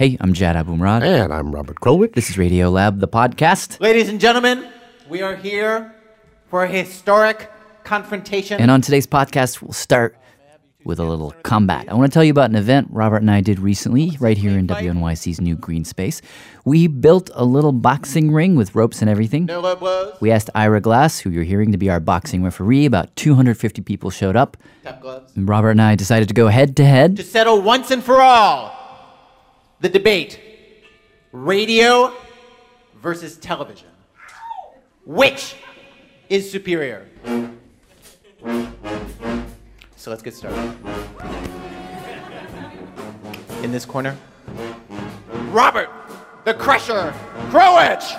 Hey, I'm Jad Abumrad. And I'm Robert Krulwich. This is Radio Lab, the podcast. Ladies and gentlemen, we are here for a historic confrontation. And on today's podcast, we'll start with a little combat. I want to tell you about an event Robert and I did recently right here in WNYC's new green space. We built a little boxing ring with ropes and everything. no low blows, We asked Ira Glass, who you're hearing to be our boxing referee. About 250 people showed up. gloves. And Robert and I decided to go head to head. To settle once and for all the debate radio versus television. Which is superior? So let's get started. In this corner, Robert the Crusher Krulwich.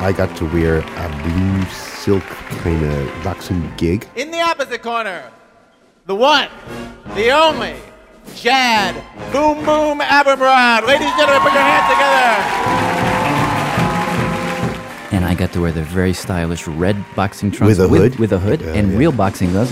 I got to wear a blue silk kind of boxing gig. In the opposite corner, the one, the only, Jad Boom Boom Abumrad. Ladies and gentlemen, put your hands together. And I got to wear the very stylish red boxing trunks With a hood? with, a hood Yeah, and yeah. real boxing gloves.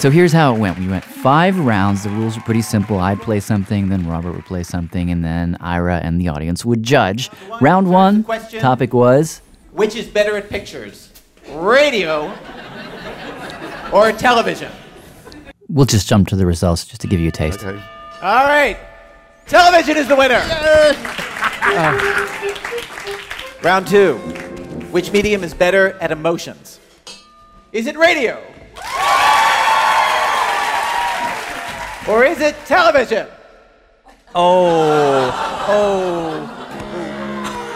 So here's how it went. We went five rounds. The rules are pretty simple. I'd play something, then Robert would play something, and then Ira and the audience would judge. Round one, Question. topic was Which is better at pictures, radio or television? we'll just jump to the results just to give you a taste. Okay. All right, television is the winner. Uh. Round two. Which medium is better at emotions? Is it radio? Or is it television? Oh.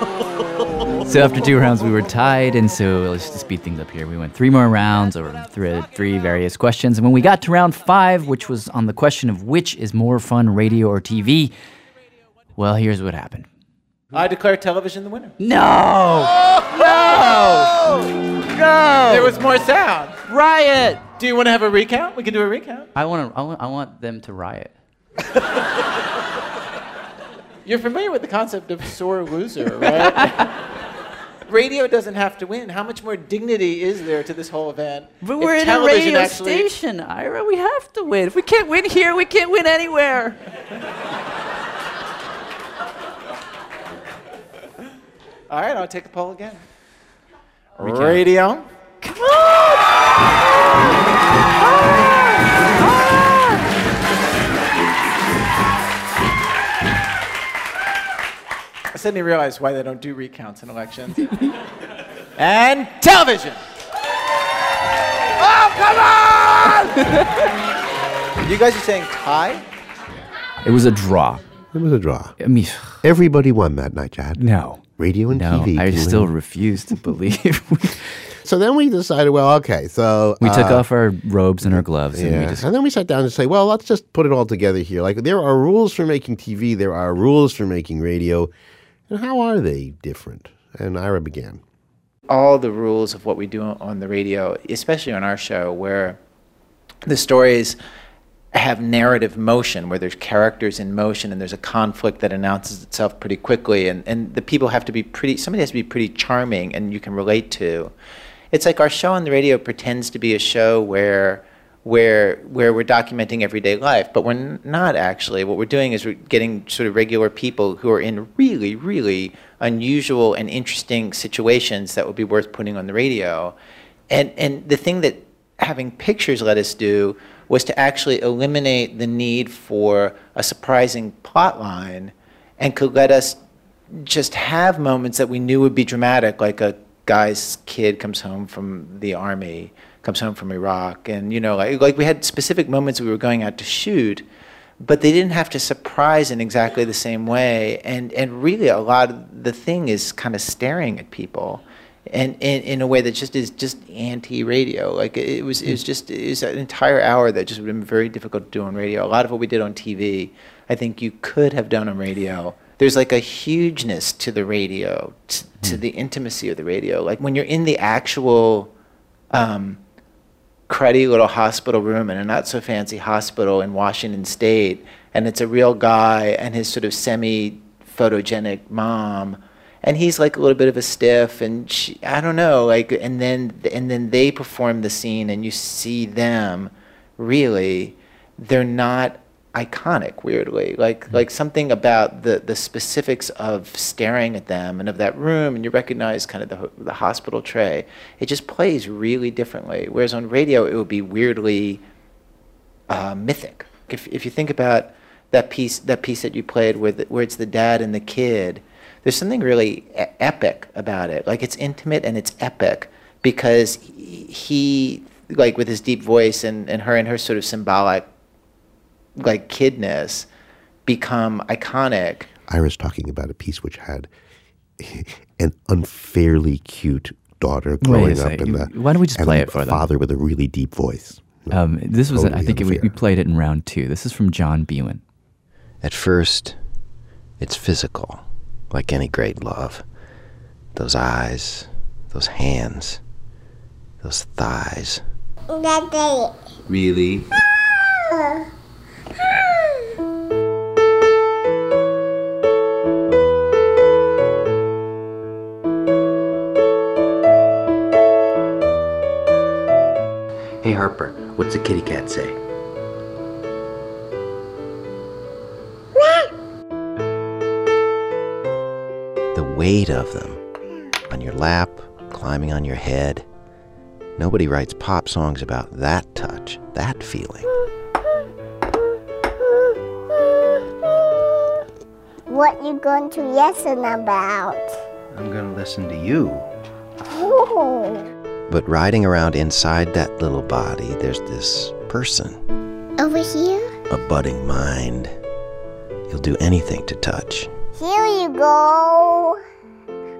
Oh. So after two rounds, we were tied, and so let's just speed things up here. We went three more rounds over three, three various questions, and when we got to round five, which was on the question of which is more fun, radio or TV, well, here's what happened. I declare television the winner. No! No! No! There was more sound. Riot! Do you want to have a recount? We can do a recount. I want to. I want, I want them to riot. You're familiar with the concept of sore loser, right? radio doesn't have to win. How much more dignity is there to this whole event? But if we're in a radio actually- station, Ira. We have to win. If we can't win here, we can't win anywhere. All right, I'll take the poll again. Radio. I suddenly realized why they don't do recounts in elections. and television. Oh, come on! you guys are saying tie? It was a draw. It was a draw. I mean, Everybody won that night, Jad. no. Radio and No, TV. I can still win. refuse to believe. So then we decided, well, okay, so we took uh, off our robes and our gloves, and we just And then we sat down and say, well, let's just put it all together here. Like there are rules for making TV, there are rules for making radio, and how are they different? And Ira began. all the rules of what we do on the radio, especially on our show, where the stories have narrative motion, where there's characters in motion and there's a conflict that announces itself pretty quickly, and, and the people have to be pretty, somebody has to be pretty charming and you can relate to. It's like our show on the radio pretends to be a show where where where we're documenting everyday life, but we're not actually. What we're doing is we're getting sort of regular people who are in really, really unusual and interesting situations that would be worth putting on the radio. And and the thing that having pictures let us do was to actually eliminate the need for a surprising plot line and could let us just have moments that we knew would be dramatic, like a guy's kid comes home from the army, comes home from Iraq, and you know, like like we had specific moments we were going out to shoot, but they didn't have to surprise in exactly the same way. And and really, a lot of the thing is kind of staring at people and in, in a way that just is just anti-radio. Like it was, it was just it was an entire hour that just would have been very difficult to do on radio. A lot of what we did on TV, I think you could have done on radio. There's like a hugeness to the radio, to, to the intimacy of the radio. Like when you're in the actual um, cruddy little hospital room in a not so fancy hospital in Washington State, and it's a real guy and his sort of semi photogenic mom and he's like a little bit of a stiff and she, i don't know like and then and then they perform the scene and you see them. Really they're not iconic weirdly like mm-hmm. like something about the the specifics of staring at them and of that room and you recognize kind of the the hospital tray it just plays really differently whereas on radio it would be weirdly uh, mythic if if you think about that piece that piece that you played with where it's the dad and the kid there's something really e- epic about it. Like it's intimate and it's epic because he, like with his deep voice and, and her and her sort of symbolic, like kidness, become iconic. Ira's talking about a piece which had an unfairly cute daughter growing up in the. Why don't we just play it for a them? Father with a really deep voice. Um, this was, Totally I think, it, we, we played it in round two. This is from John Biewen. At first, it's physical, like any great love. Those eyes, those hands, those thighs. Really? Hey Harper, what's the kitty cat say? The weight of them on your lap, climbing on your head. Nobody writes pop songs about that touch, that feeling. What you going to listen about? I'm gonna listen to you. But riding around inside that little body, there's this person, Over here? a budding mind. You'll do anything to touch. Here you go.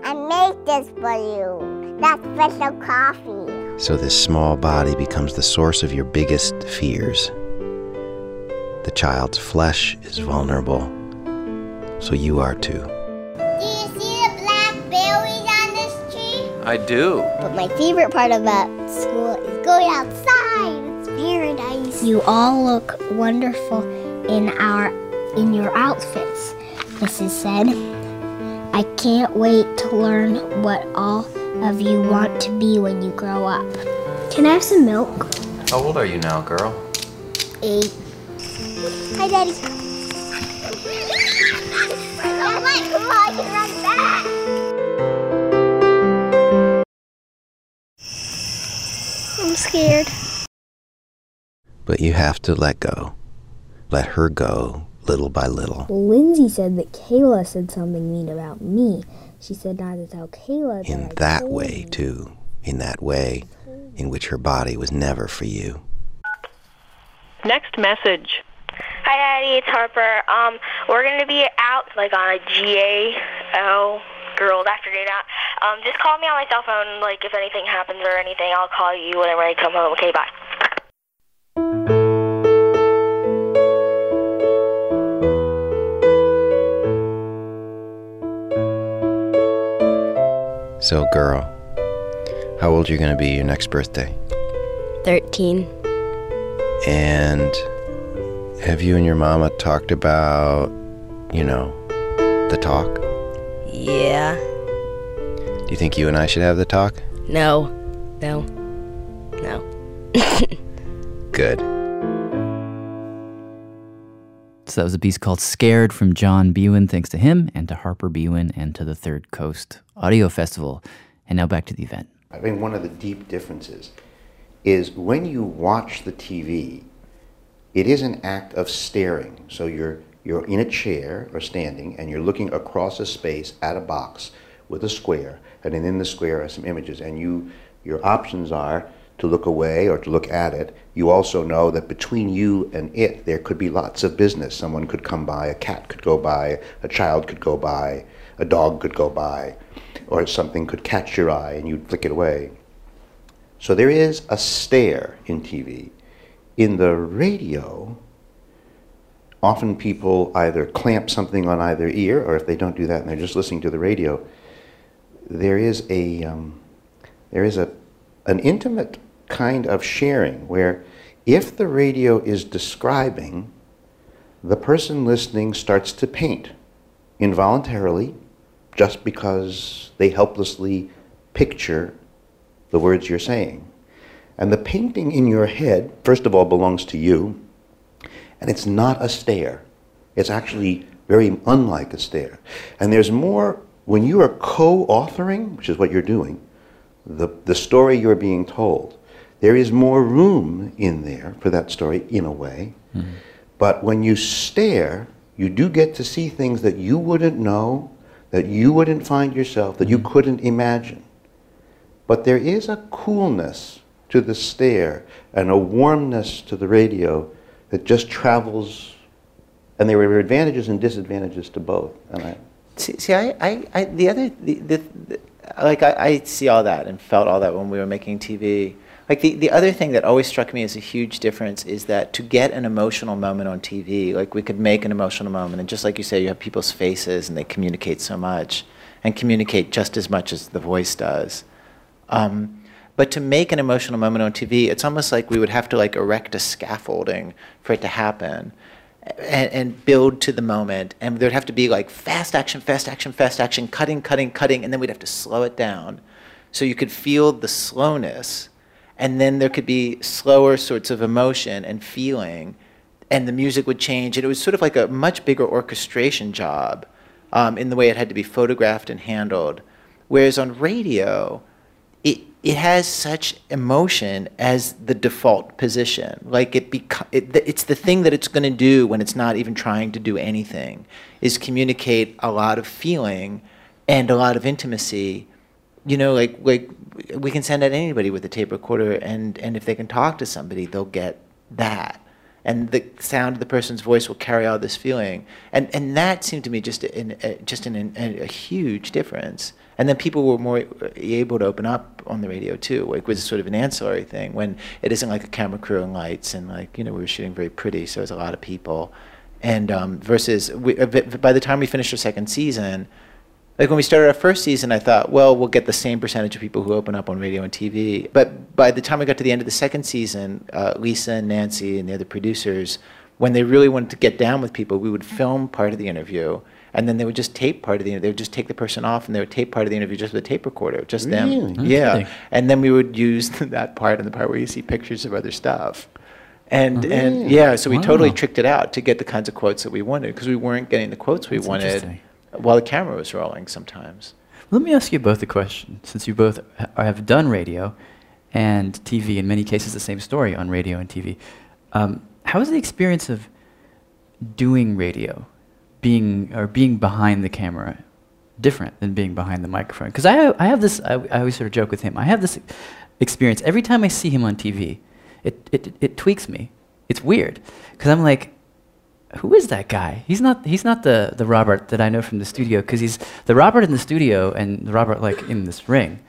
I made this for you. That special coffee. So this small body becomes the source of your biggest fears. The child's flesh is vulnerable, so you are too. I do. But my favorite part about school is going outside. It's paradise. You all look wonderful in our in your outfits, Mrs. said. I can't wait to learn what all of you want to be when you grow up. Can I have some milk? How old are you now, girl? Eight. Hi, Daddy. Scared. But you have to let go. Let her go little by little. Lindsay said that Kayla said something mean about me. She said not to tell Kayla that In I that told way, her. too. In that way in which her body was never for you. Next message. Hi, Daddy. It's Harper. Um, we're gonna be out like on a GAL Girls After Day Out. Um, just call me on my cell phone. Like if anything happens or anything, I'll call you when I'm ready to come home. Okay, bye. So, girl, how old are you going to be your next birthday? 13. And have you and your mama talked about, you know, the talk? Yeah. Do you think you and I should have the talk? No. No. No. Good. So that was a piece called Scared from John Biewen. Thanks to him and to Harper Biewen and to the Third Coast Audio Festival. And now back to the event. I think one of the deep differences is when you watch the TV, it is an act of staring. So you're you're in a chair or standing and you're looking across a space at a box with a square, and then in the square are some images, and you your options are to look away or to look at it. You also know that between you and it, there could be lots of business. Someone could come by, a cat could go by, a child could go by, a dog could go by, or something could catch your eye and you'd flick it away. So there is a stare in TV. In the radio, often people either clamp something on either ear, or if they don't do that and they're just listening to the radio, there is a um, there is a an intimate kind of sharing where if the radio is describing, the person listening starts to paint involuntarily just because they helplessly picture the words you're saying. And the painting in your head, first of all, belongs to you, and it's not a stare. It's actually very unlike a stare. And there's more, when you are co authoring, which is what you're doing, the, the story you're being told, there is more room in there for that story in a way. Mm-hmm. But when you stare, you do get to see things that you wouldn't know, that you wouldn't find yourself, that you mm-hmm. couldn't imagine. But there is a coolness to the stare and a warmness to the radio that just travels, and there are advantages and disadvantages to both. And I, see, see I, I, I, the other, the, the, the like I, I see all that and felt all that when we were making TV. Like the, the other thing that always struck me as a huge difference is that to get an emotional moment on TV, like we could make an emotional moment, and just like you say, you have people's faces and they communicate so much and communicate just as much as the voice does. Um, but to make an emotional moment on TV, it's almost like we would have to like erect a scaffolding for it to happen. And, and, build to the moment. And there'd have to be like fast action, fast action, fast action, cutting, cutting, cutting, and then we'd have to slow it down. So you could feel the slowness, and then there could be slower sorts of emotion and feeling, and the music would change. And it was sort of like a much bigger orchestration job um, in the way it had to be photographed and handled. Whereas on radio, it it has such emotion as the default position. Like it, beco- it it's the thing that it's going to do when it's not even trying to do anything is communicate a lot of feeling and a lot of intimacy. You know, like like we can send out anybody with a tape recorder, and and if they can talk to somebody, they'll get that. And the sound of the person's voice will carry out this feeling, and and that seemed to me just in uh, just an, an, a huge difference and then people were more able to open up on the radio too. It was sort of an ancillary thing when it isn't like a camera crew and lights and like you know we were shooting very pretty, so was a lot of people. And um, versus we, by the time we finished our second season, like when we started our first season, I thought, well, we'll get the same percentage of people who open up on radio and TV. But by the time we got to the end of the second season, uh, Lisa and Nancy and the other producers, when they really wanted to get down with people, we would film part of the interview and then they would just tape part of the interview. they would just take the person off and they would tape part of the interview just with a tape recorder just really? them yeah and then we would use that part and the part where you see pictures of other stuff. And oh, and yeah so we wow. totally tricked it out to get the kinds of quotes that we wanted because we weren't getting the quotes we That's wanted while the camera was rolling sometimes. Let me ask you both a question since you both have done radio and TV in many cases the same story on radio and TV um, was the experience of doing radio being or being behind the camera different than being behind the microphone. Because I, I have this, I, I, always sort of joke with him. I have this experience every time I see him on TV. It, it, it tweaks me. It's weird because I'm like, who is that guy? He's not, he's not the, the Robert that I know from the studio because he's the Robert in the studio and the Robert like in this ring.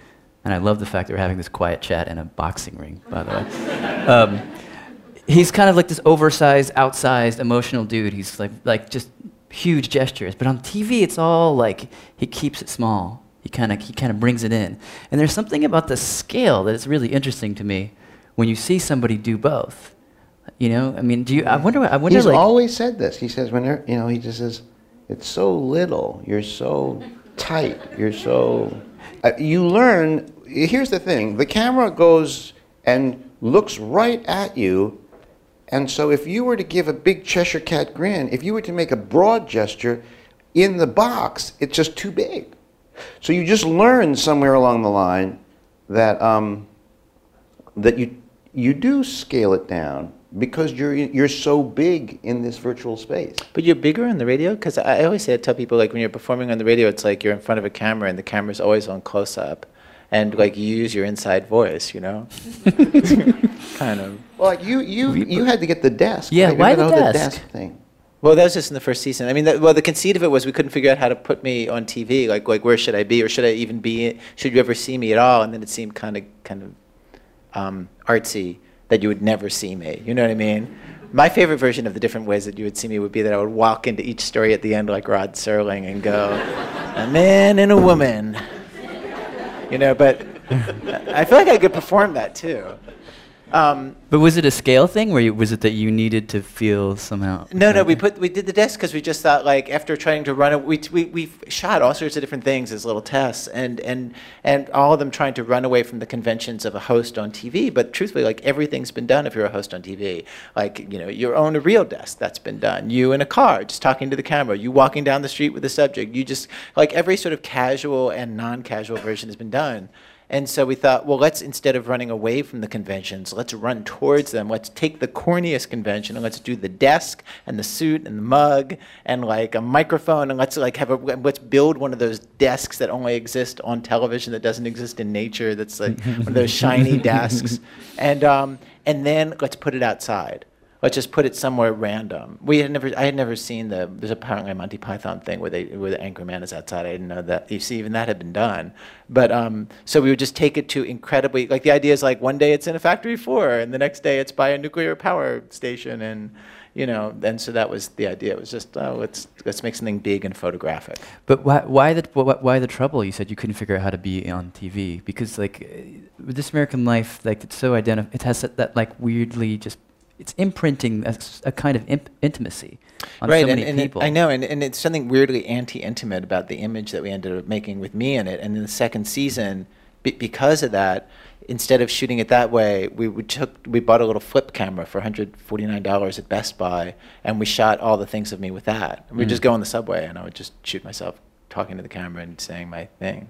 And I love the fact that we're having this quiet chat in a boxing ring, by the way. Um, he's kind of like this oversized, outsized, emotional dude. He's like, like just huge gestures. But on TV, it's all like he keeps it small. He kind of he kind of brings it in. And there's something about the scale that is really interesting to me when you see somebody do both. You know, I mean, do you? I wonder. I wonder. He's like, always said this. He says when you know, he just says, "It's so little. You're so tight. You're so." Uh, you learn. Here's the thing: the camera goes and looks right at you and so if you were to give a big Cheshire Cat grin, if you were to make a broad gesture in the box, it's just too big. So you just learn somewhere along the line that, um, that you, you do scale it down because you're you're so big in this virtual space. But you're bigger on the radio because I I always say I tell people like when you're performing on the radio, it's like you're in front of a camera and the camera's always on close up, and like you use your inside voice, you know, kind of. Well, like you you you had to get the desk. Yeah, right? You why got the all desk? thing? Well, that was just in the first season. I mean, that, well, the conceit of it was we couldn't figure out how to put me on TV. Like, like where should I be, or should I even be? Should you ever see me at all? And then it seemed kind of, kind of um, artsy that you would never see me. You know what I mean? My favorite version of the different ways that you would see me would be that I would walk into each story at the end like Rod Serling and go, "A man and a woman." You know, but I feel like I could perform that too. Um, But was it a scale thing, or was it that you needed to feel somehow? No, no, we put we did the desk because we just thought like after trying to run we we we shot all sorts of different things as little tests, and and and all of them trying to run away from the conventions of a host on TV. But truthfully, like everything's been done if you're a host on TV. Like you know, you own a real desk that's been done. You in a car just talking to the camera. You walking down the street with the subject. You just like every sort of casual and non-casual version has been done. And so we thought, well, let's instead of running away from the conventions, let's run towards them. Let's take the corniest convention and let's do the desk and the suit and the mug and like a microphone and let's like have a let's build one of those desks that only exist on television that doesn't exist in nature. That's like one of those shiny desks, and um, and then let's put it outside. Let's just put it somewhere random. We had never, I had never seen the. There's apparently a Monty Python thing where they, where the angry man is outside. I didn't know that. You see, even that had been done. But um, so we would just take it to incredibly. Like the idea is like one day it's in a factory floor, and the next day it's by a nuclear power station, and you know. And so that was the idea. It was just oh, let's let's make something big and photographic. But why, why the why, the trouble? You said you couldn't figure out how to be on TV because like with this American Life, like it's so identif- It has that, that like weirdly just it's imprinting a kind of imp- intimacy on right, so many and, and it- people. I know, and, and it's something weirdly anti-intimate about the image that we ended up making with me in it. And in the second season, be, because of that, instead of shooting it that way, we, we took we bought a little flip camera for 149 dollars at Best Buy, and we shot all the things of me with that. And we'd Mm. just go on the subway, and I would just shoot myself talking to the camera and saying my thing.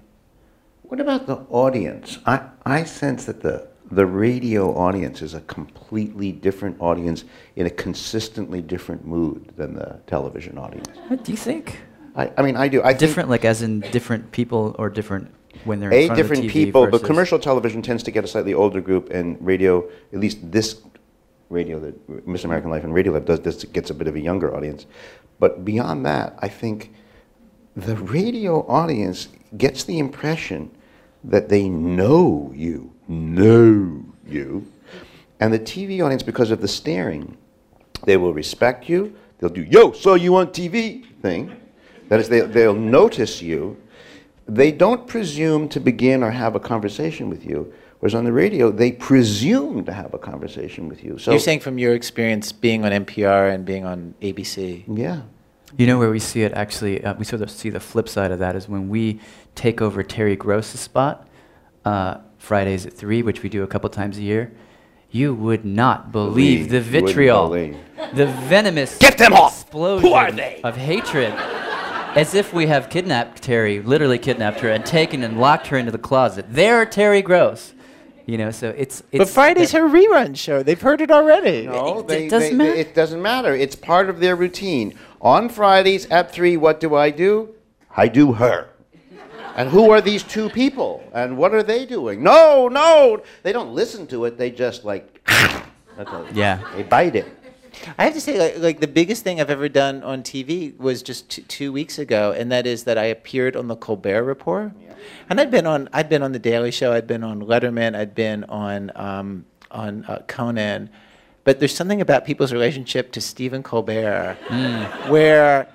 What about the audience? I, I sense that the, the radio audience is a completely different audience in a consistently different mood than the television audience. What do you think? I, I mean, I do. I different, like as in different people or different when they're in a front of the different TV people, but commercial television tends to get a slightly older group, and radio, at least this radio that This American Life and Radio Lab does, this gets a bit of a younger audience. But beyond that, I think the radio audience gets the impression that they know you, know you, and the TV audience, because of the staring, they will respect you. They'll do "Yo, saw you on TV" thing. That is, they, they'll notice you. They don't presume to begin or have a conversation with you. Whereas on the radio, they presume to have a conversation with you. So You're saying from your experience being on NPR and being on ABC. Yeah. You know where we see it actually, uh, we sort of see the flip side of that is when we take over Terry Gross's spot, uh, Fridays at 3, which we do a couple times a year. You would not believe, Believe. the vitriol, believe. the venomous Get them off! explosion Who are they? of hatred. As if we have kidnapped Terry, literally kidnapped her, and taken and locked her into the closet. There, Terry Gross. You know, so it's. it's But Friday's her rerun show. They've heard it already. No, they, doesn't they- matter. It doesn't matter. It's part of their routine. On Fridays at 3, what do I do? I do her. And who are these two people? And what are they doing? No, no. They don't listen to it. They just like, that's all. Yeah. They bite it. I have to say, like, like the biggest thing I've ever done on TV was just t- two weeks ago, and that is that I appeared on the Colbert Report, yeah. and I'd been on I'd been on the Daily Show, I'd been on Letterman, I'd been on um, on uh, Conan, but there's something about people's relationship to Stephen Colbert where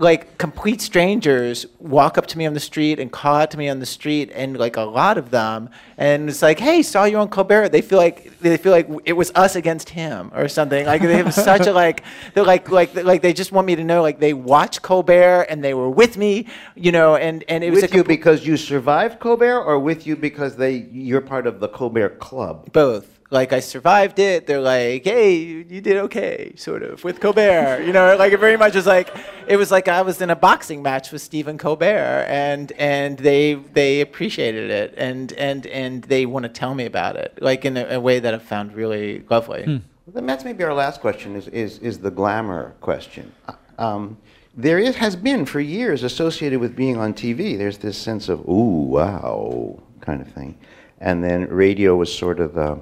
like complete strangers walk up to me on the street and call out to me on the street and like a lot of them and it's like hey saw you on colbert they feel like they feel like it was us against him or something. Like they have such a like they're like like like they just want me to know like they watched colbert and they were with me you know and and it was with you because you survived Colbert, or with you because they you're part of the Colbert Club? both like I survived it. They're like, "Hey, you, you did okay," sort of with Colbert. You know, like it very much was like it was like I was in a boxing match with Stephen Colbert, and and they they appreciated it, and and and they want to tell me about it, like in a, a way that I found really lovely. Hmm. Well, Then that's maybe our last question is, is, is the glamour question. Uh, um, there is, has been for years associated with being on TV. There's this sense of, ooh, wow, kind of thing. And then radio was sort of the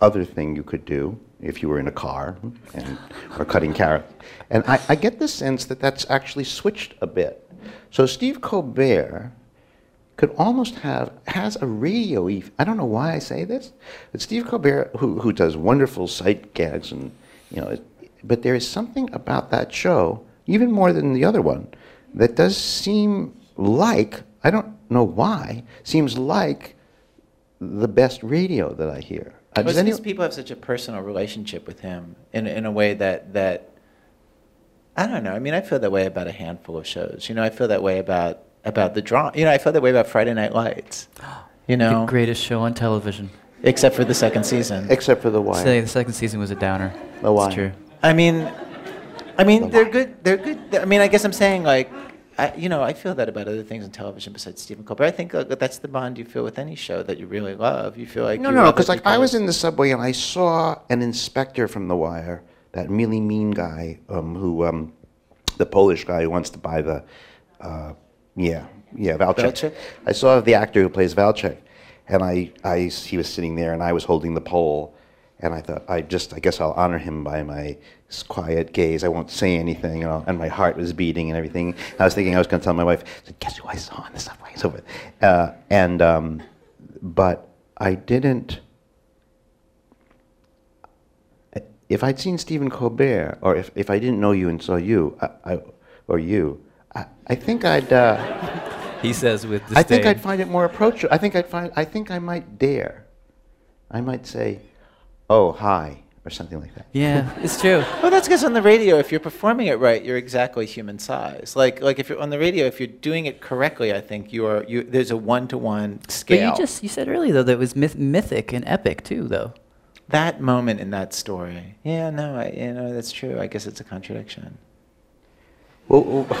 other thing you could do if you were in a car and, or cutting carrots. And I, I get the sense that that's actually switched a bit. So Steve Colbert could almost have has a radio. I don't know why I say this, but Steve Colbert, who who does wonderful sight gags and you know, but there is something about that show, even more than the other one, that does seem like I don't know why seems like the best radio that I hear. Uh, Well, does any- people have such a personal relationship with him in in a way that that I don't know. I mean, I feel that way about a handful of shows. You know, I feel that way about about the draw. You know, I feel that way about Friday Night Lights. You know, the greatest show on television. except for the second season. Except for the wire. Say the second season was a downer. The Wire. It's true. I mean, I mean, they're good. They're good. I mean, I guess I'm saying like, I, you know, I feel that about other things on television besides Stephen Colbert. I think uh, that's the bond you feel with any show that you really love. You feel like No, no, because like I was in the subway and I saw an inspector from The Wire, that really mean guy, um, who, um, the Polish guy who wants to buy the, uh, yeah, yeah, Valchek. Valchek? I saw the actor who plays Valchek, and I, I, he was sitting there and I was holding the pole, and I thought I just, I guess I'll honor him by my quiet gaze. I won't say anything, you know, and my heart was beating and everything. I was thinking I was going to tell my wife, guess who I saw on the subway? So, uh, and, um, but I didn't. If I'd seen Stephen Colbert, or if, if I didn't know you and saw you, I, I, or you, I, I think I'd. Uh, He says with disdain. I think. I'd find it more approachable. I think I'd find. I think I might dare. I might say, "Oh, hi," or something like that. Yeah, it's true. Well, that's because on the radio, if you're performing it right, you're exactly human size. Like, like if you're on the radio, if you're doing it correctly, I think you are. You there's a one-to-one scale. But scale. you just you said earlier though that it was myth- mythic and epic too though. that moment in that story. Yeah, no, I, you know that's true. I guess it's a contradiction. Well,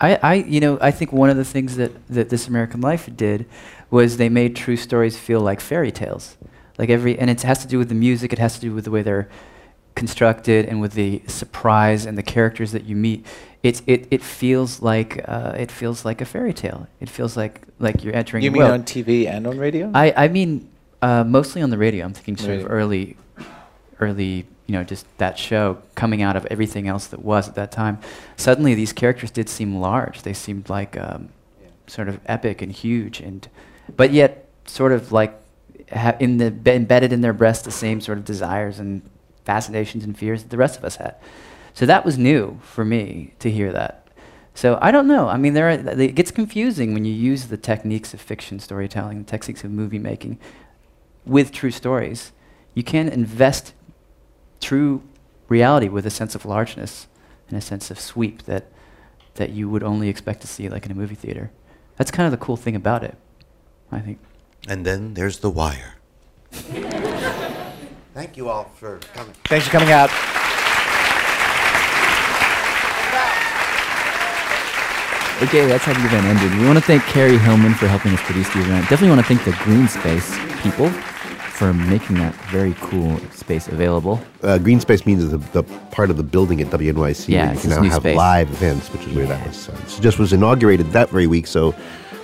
I, I, you know, I think one of the things that, that This American Life did was they made true stories feel like fairy tales. Like every, and it has to do with the music, it has to do with the way they're constructed and with the surprise and the characters that you meet. It, it, it feels like, uh, it feels like a fairy tale. It feels like, like you're entering You mean world. on TV and on radio? I, I mean, uh, mostly on the radio. I'm thinking sort of early, early, you know, just that show coming out of everything else that was at that time. Suddenly, these characters did seem large. They seemed like um, sort of epic and huge, and but yet sort of like in the be- embedded in their breast the same sort of desires and fascinations and fears that the rest of us had. So that was new for me to hear that. So I don't know. I mean, there are, it gets confusing when you use the techniques of fiction storytelling, the techniques of movie making, with true stories. You can invest true reality with a sense of largeness and a sense of sweep that that you would only expect to see like in a movie theater. That's kind of the cool thing about it, I think. And then there's The Wire. Thank you all for coming. Thanks for coming out. Okay, that's how the event ended. We want to thank Carrie Hillman for helping us produce the event. Definitely want to thank the Green Space people for making that very cool space available. Uh, green space means the, the part of the building at WNYC Yeah, where you can now have space. live events, which is where that was. Uh, it just was inaugurated that very week, so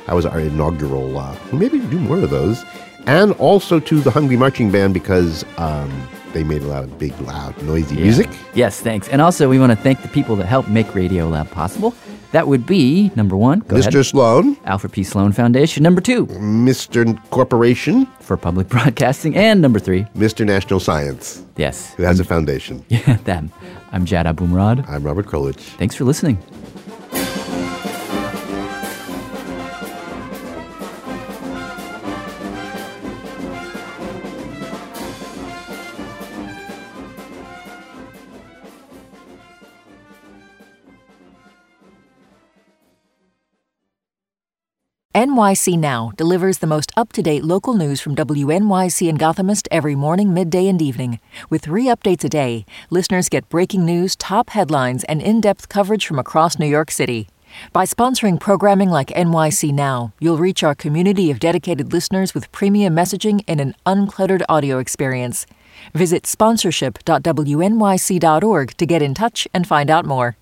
I was our inaugural. Uh, maybe do more of those, and also to the Hungry Marching Band because um, they made a lot of big, loud, noisy Yeah. music. Yes, thanks. And also, we want to thank the people that helped make Radio Lab possible. That would be number one, go Mr. ahead. Sloan, Alfred P. Sloan Foundation. Number two, Mr. Corporation, for public broadcasting. And number three, Mr. National Science, yes, who has a foundation. yeah, them. I'm Jad Abumrad. I'm Robert Krulwich. Thanks for listening. NYC Now delivers the most up to date local news from WNYC and Gothamist every morning, midday, and evening. With three updates a day, listeners get breaking news, top headlines, and in depth coverage from across New York City. By sponsoring programming like NYC Now, you'll reach our community of dedicated listeners with premium messaging and an uncluttered audio experience. Visit sponsorship.wnyc.org to get in touch and find out more.